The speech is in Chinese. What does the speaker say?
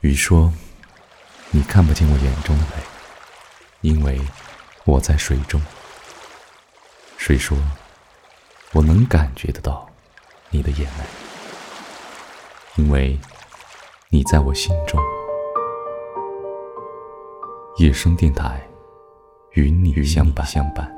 雨说你看不见我眼中的泪因为我在水中。水说我能感觉得到你的眼泪因为你在我心中。野生电台与你相伴。